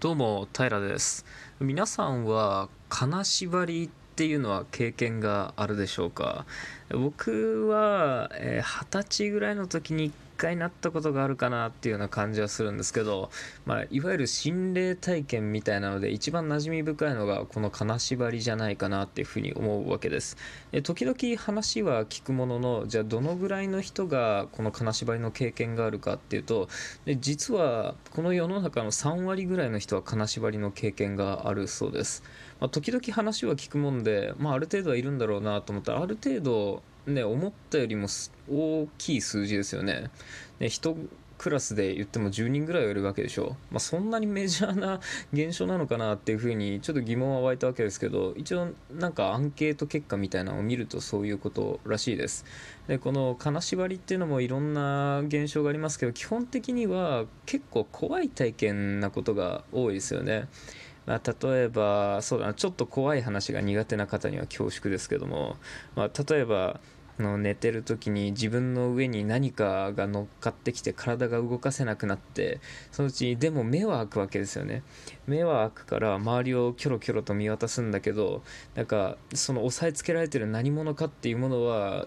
どうも平です。皆さんは金縛りっていうのは経験があるでしょうか？僕は二十、えー、歳ぐらいの時に回なったことがあるかなっていうような感じはするんですけど、まあ、いわゆる心霊体験みたいなので一番馴染み深いのがこの金縛りじゃないかなっていうふうに思うわけです。で時々話は聞くもののじゃあどのぐらいの人がこの金縛りの経験があるかっていうとで実はこの世の中の3割ぐらいの人は金縛りの経験があるそうです、まあ、時々話は聞くもんで、まあ、ある程度はいるんだろうなと思ったらある程度ね、思ったよりも大きい数字ですよね。ね1クラスで言っても10人ぐらいはいるわけでしょ。まあ、そんなにメジャーな現象なのかなっていうふうにちょっと疑問は湧いたわけですけど、一応なんかアンケート結果みたいなのを見るとそういうことらしいです。で、この金縛りっていうのもいろんな現象がありますけど、基本的には結構怖い体験なことが多いですよね。まあ、例えば、そうだな、ちょっと怖い話が苦手な方には恐縮ですけども、まあ、例えば、の寝てる時に自分の上に何かが乗っかってきて体が動かせなくなってそのうちにでも目は開くわけですよね。目は開くから周りをキョロキョロと見渡すんだけどなんかその押さえつけられてる何者かっていうものは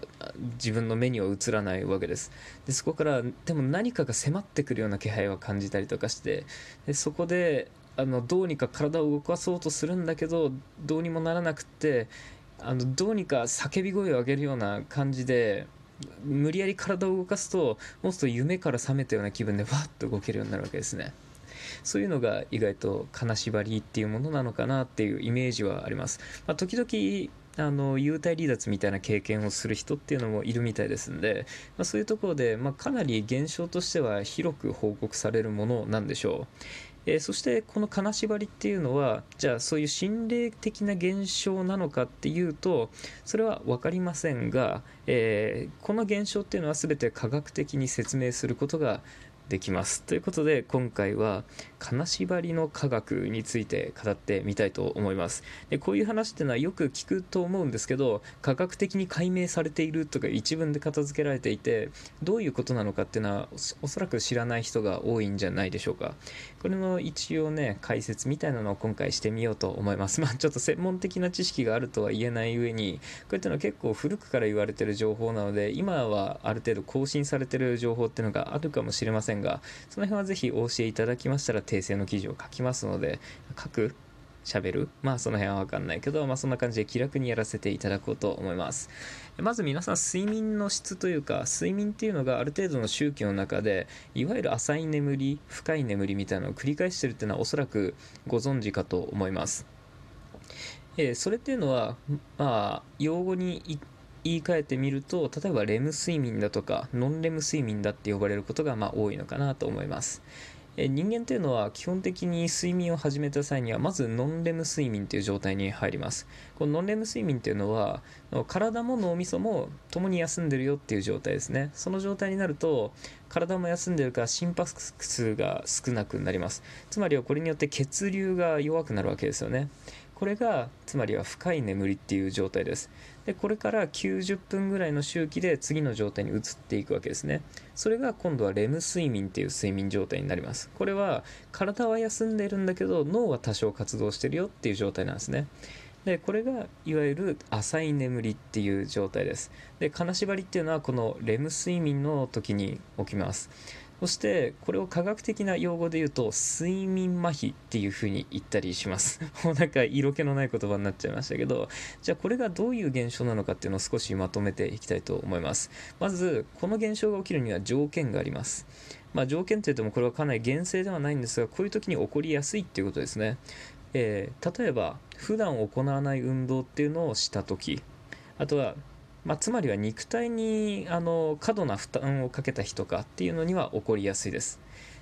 自分の目には映らないわけです。でそこからでも何かが迫ってくるような気配は感じたりとかしてでそこであのどうにか体を動かそうとするんだけどどうにもならなくってあのどうにか叫び声を上げるような感じで無理やり体を動かすともっと夢から覚めたような気分でわっと動けるようになるわけですね。そういうのが意外と金縛りっていうものなのかなっていうイメージはあります、まあ、時々あの幽体離脱みたいな経験をする人っていうのもいるみたいですんで、まあ、そういうところで、まあ、かなり現象としては広く報告されるものなんでしょう。えー、そしてこの金縛りっていうのはじゃあそういう心霊的な現象なのかっていうとそれは分かりませんが、えー、この現象っていうのは全て科学的に説明することができます。ということで今回は金縛りの科学について語ってみたいと思います。でこういう話っていうのはよく聞くと思うんですけど科学的に解明されているとか一文で片付けられていてどういうことなのかっていうのはおそらく知らない人が多いんじゃないでしょうか。これの一応ね解説みたいなのを今回してみようと思います。まあちょっと専門的な知識があるとは言えない上にこういったのは結構古くから言われてる情報なので今はある程度更新されてる情報っていうのがあるかもしれませんががその辺はぜひお教えいただきましたら訂正の記事を書きますので書く喋るまあその辺はわかんないけど、まあそんな感じで気楽にやらせていただこうと思います。まず皆さん睡眠の質というか、睡眠っていうのがある程度の周期の中で、いわゆる浅い眠り、深い眠りみたいなのを繰り返してるっていうのはおそらくご存知かと思います。えー、それっていうのは、まあ、用語に言い換えてみると例えばレム睡眠だとかノンレム睡眠だって呼ばれることがまあ多いのかなと思います。え人間っていうのは基本的に睡眠を始めた際にはまずノンレム睡眠という状態に入ります。このノンレム睡眠っていうのは体も脳みそも共に休んでるよっていう状態ですね。その状態になると体も休んでるから心拍数が少なくなります。つまりはこれによって血流が弱くなるわけですよね。これがつまりは深い眠りっていう状態です。でこれから90分ぐらいの周期で次の状態に移っていくわけですね。それが今度はレム睡眠っていう睡眠状態になります。これは体は休んでいるんだけど脳は多少活動してるよっていう状態なんですね。でこれがいわゆる浅い眠りっていう状態です。で金縛りっていうのはこのレム睡眠の時に起きます。そしてこれを科学的な用語で言うと睡眠麻痺っていう風に言ったりします。もうなんか色気のない言葉になっちゃいましたけどじゃあこれがどういう現象なのかっていうのを少しまとめていきたいと思います。まずこの現象が起きるには条件があります。まあ、条件って言ってもこれはかなり厳正ではないんですがこういう時に起こりやすいっていうことですね。えー、例えば普段行わない運動っていうのをした時あとはまあ、つまりは肉体にあの過度な負担をかけた日とかっていうのには起こりやすいです。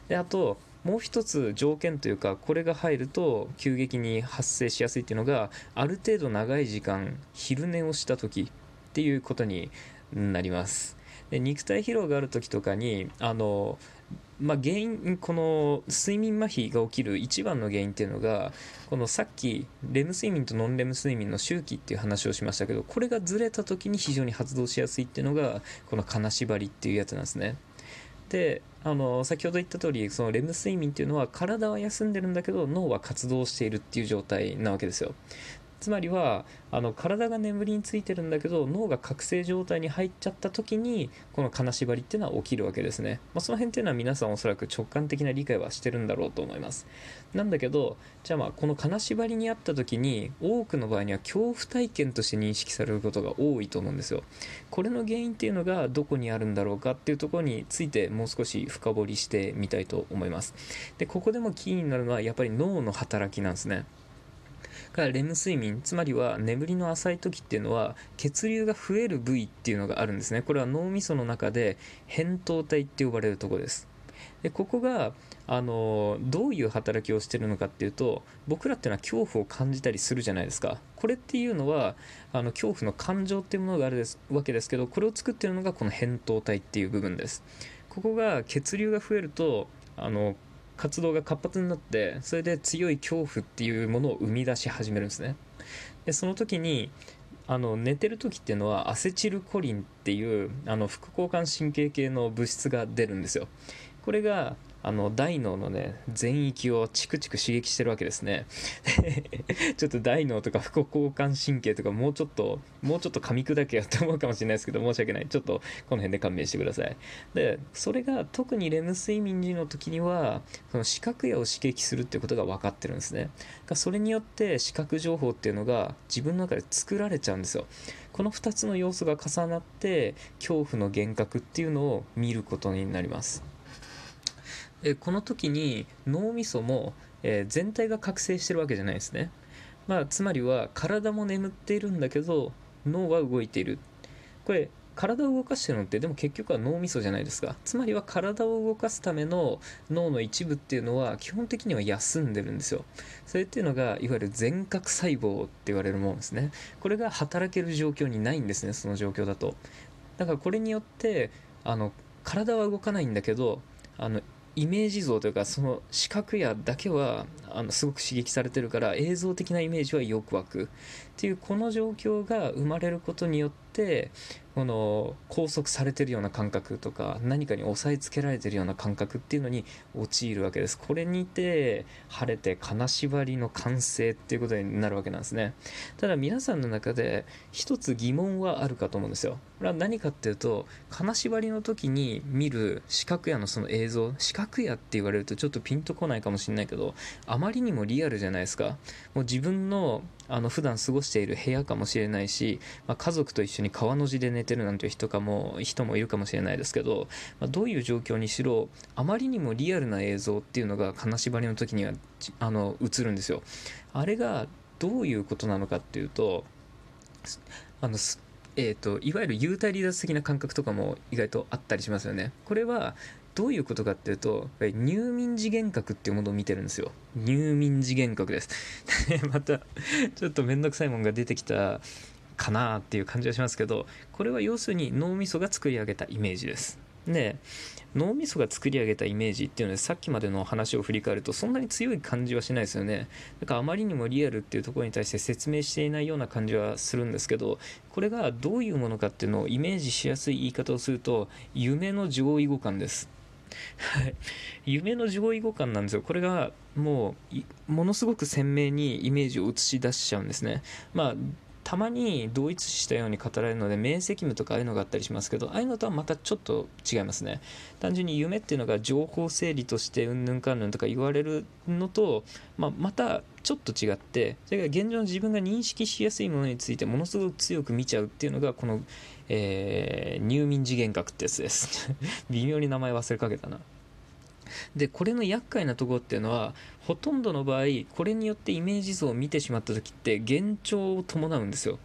であともう一つ条件というかこれが入ると急激に発生しやすいっていうのがある程度長い時間昼寝をした時っていうことになります。で肉体疲労がある時とかにあのまあ、原因この睡眠麻痺が起きる一番の原因っていうのがこのさっきレム睡眠とノンレム睡眠の周期っていう話をしましたけどこれがずれた時に非常に発動しやすいっていうのがこの金縛りっていうやつなんですね。であの先ほど言った通りそのレム睡眠っていうのは体は休んでるんだけど脳は活動しているっていう状態なわけですよ。つまりはあの体が眠りについてるんだけど脳が覚醒状態に入っちゃった時にこの金縛りっていうのは起きるわけですね、まあ、その辺っていうのは皆さんおそらく直感的な理解はしてるんだろうと思います。なんだけどじゃあまあこの金縛りにあった時に多くの場合には恐怖体験として認識されることが多いと思うんですよ。これの原因っていうのがどこにあるんだろうかっていうところについてもう少し深掘りしてみたいと思います。でここでもキーになるのはやっぱり脳の働きなんですね。からレム睡眠つまりは眠りの浅い時っていうのは血流が増える部位っていうのがあるんですね。これは脳みその中で扁桃体って呼ばれるとこです。でここがあのどういう働きをしてるのかっていうと僕らっていうのは恐怖を感じたりするじゃないですか。これっていうのはあの恐怖の感情っていうものがあるですわけですけどこれを作ってるのがこの扁桃体っていう部分です。ここが血流が増えるとあの活動が活発になってそれで強い恐怖っていうものを生み出し始めるんですね。でその時にあの寝てる時っていうのはアセチルコリンっていうあの副交感神経系の物質が出るんですよ。これがあの大脳のね全域をチクチク刺激してるわけですね。ちょっと大脳とか副交感神経とかもうちょっともうちょっと噛み砕けよって思うかもしれないですけど申し訳ない。ちょっとこの辺で勘弁してください。でそれが特にレム睡眠時の時にはその視覚野を刺激するっていうことが分かってるんですね。それによって視覚情報っていうのが自分の中で作られちゃうんですよ。この2つの要素が重なって恐怖の幻覚っていうのを見ることになります。えこの時に脳みそも、え、全体が覚醒してるわけじゃないですね。まあ、つまりは体も眠っているんだけど脳は動いている。これ体を動かしてるのってでも結局は脳みそじゃないですかつまりは体を動かすための脳の一部っていうのは基本的には休んでるんですよそれっていうのがいわゆる全核細胞って言われるものですねこれが働ける状況にないんですねその状況だとだからこれによってあの体は動かないんだけどあのイメージ像というかその視覚やだけはあのすごく刺激されてるから映像的なイメージはよく湧くっていうこの状況が生まれることによってこの拘束されてるような感覚とか何かに押さえつけられてるような感覚っていうのに陥るわけです。これにて晴れて金縛りの完成っていうことになるわけなんですね。ただ皆さんの中で一つ疑問はあるかと思うんですよ。これは何かっていうと金縛りの時に見る四角屋のその映像四角屋って言われるとちょっとピンとこないかもしれないけどあまりにもリアルじゃないですか。もう自分のあの普段過ごしている部屋かもしれないし、まあ、家族と一緒に川の字で寝てるなんていう人かも人もいるかもしれないですけど、まあ、どういう状況にしろあまりにもリアルな映像っていうのが金縛りの時にはあの映るんですよ。あれがどういうことなのかっていうとあのえーと、いわゆる幽体離脱的な感覚とかも意外とあったりしますよね。これはどういうことかっていうと入眠次元核っていうものを見てるんですよ。入眠次元核です。またちょっとめんどくさいもんが出てきたかなっていう感じがしますけどこれは要するに脳みそが作り上げたイメージです。で脳みそが作り上げたイメージっていうのでさっきまでの話を振り返るとそんなに強い感じはしないですよね。だからあまりにもリアルっていうところに対して説明していないような感じはするんですけどこれがどういうものかっていうのをイメージしやすい言い方をすると夢の上位互換です、夢の上位互換なんですよ。これがもうものすごく鮮明にイメージを映し出しちゃうんですね。まあたまに同一視したように語られるので明晰夢とかああいうのがあったりしますけどああいうのとはまたちょっと違いますね。単純に夢っていうのが情報整理としてうんぬんかんぬんとか言われるのと、まあ、またちょっと違ってそれから現状の自分が認識しやすいものについてものすごく強く見ちゃうっていうのがこの、えー、入眠次元核ってやつです。微妙に名前忘れかけたな。でこれの厄介なところっていうのはほとんどの場合これによってイメージ像を見てしまった時って幻聴を伴うんですよ。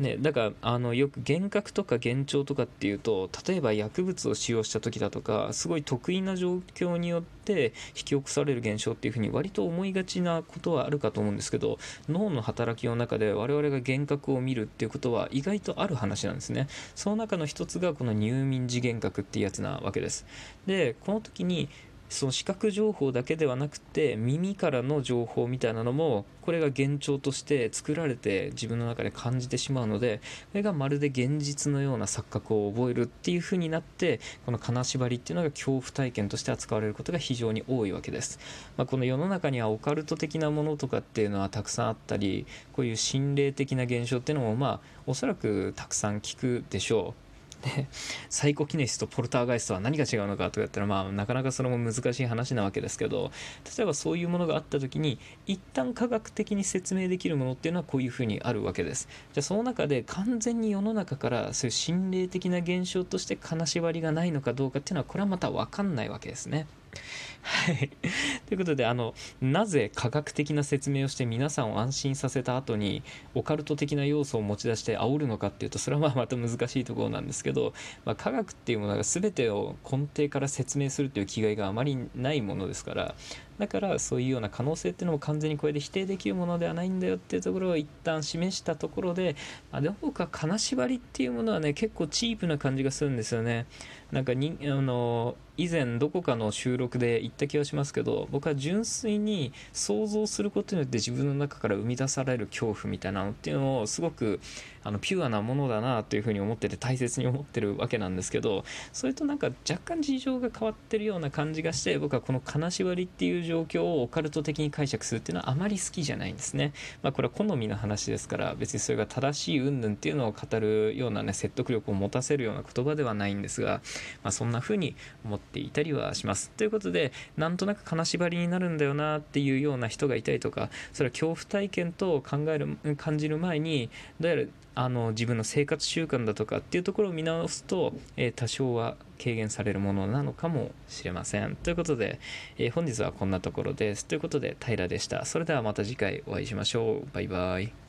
ね、だからあのよく幻覚とか幻聴とかっていうと例えば薬物を使用した時だとかすごい得意な状況によって引き起こされる現象っていうふうに割と思いがちなことはあるかと思うんですけど脳の働きの中で我々が幻覚を見るっていうことは意外とある話なんですね。その中の一つがこの入眠時幻覚っていうやつなわけです。でこの時にその視覚情報だけではなくて耳からの情報みたいなのもこれが幻聴として作られて自分の中で感じてしまうのでこれがまるで現実のような錯覚を覚えるっていう風になってこの金縛りっていうのが恐怖体験として扱われることが非常に多いわけです、まあ、この世の中にはオカルト的なものとかっていうのはたくさんあったりこういう心霊的な現象っていうのもまあおそらくたくさん聞くでしょう。でサイコキネシスとポルターガイストは何が違うのかとか言ったらまあなかなかそれも難しい話なわけですけど例えばそういうものがあった時に一旦科学的に説明できるものっていうのはこういうふうにあるわけです。じゃあその中で完全に世の中からそういう心霊的な現象として金縛りがないのかどうかっていうのはこれはまた分かんないわけですね。はい。ということで、あの、なぜ科学的な説明をして皆さんを安心させた後に、オカルト的な要素を持ち出して煽るのかっていうと、それはまあまた難しいところなんですけど、まあ、科学っていうものが全てを根底から説明するという気概があまりないものですから、だからそういうような可能性っていうのも完全にこれで否定できるものではないんだよっていうところを一旦示したところで、あでも僕は金縛りっていうものはね、結構チープな感じがするんですよね。なんかに、あの、以前どこかの収録で言った気がしますけど僕は純粋に想像することによって自分の中から生み出される恐怖みたいなのっていうのをすごくあのピュアなものだなというふうに思ってて大切に思ってるわけなんですけどそれとなんか若干事情が変わってるような感じがして僕はこの金縛りっていう状況をオカルト的に解釈するっていうのはあまり好きじゃないんですね。まあ、これは好みの話ですから別にそれが正しい云々っていうのを語るようなね説得力を持たせるような言葉ではないんですが、まあ、そんな風に思っていたりはします。ということでなんとなく金縛りになるんだよなっていうような人がいたりとかそれは恐怖体験と考える感じる前にどうやらあの自分の生活習慣だとかっていうところを見直すと、えー、多少は軽減されるものなのかもしれません。ということで、えー、本日はこんなところです。ということで、平でした。それではまた次回お会いしましょう。バイバイ。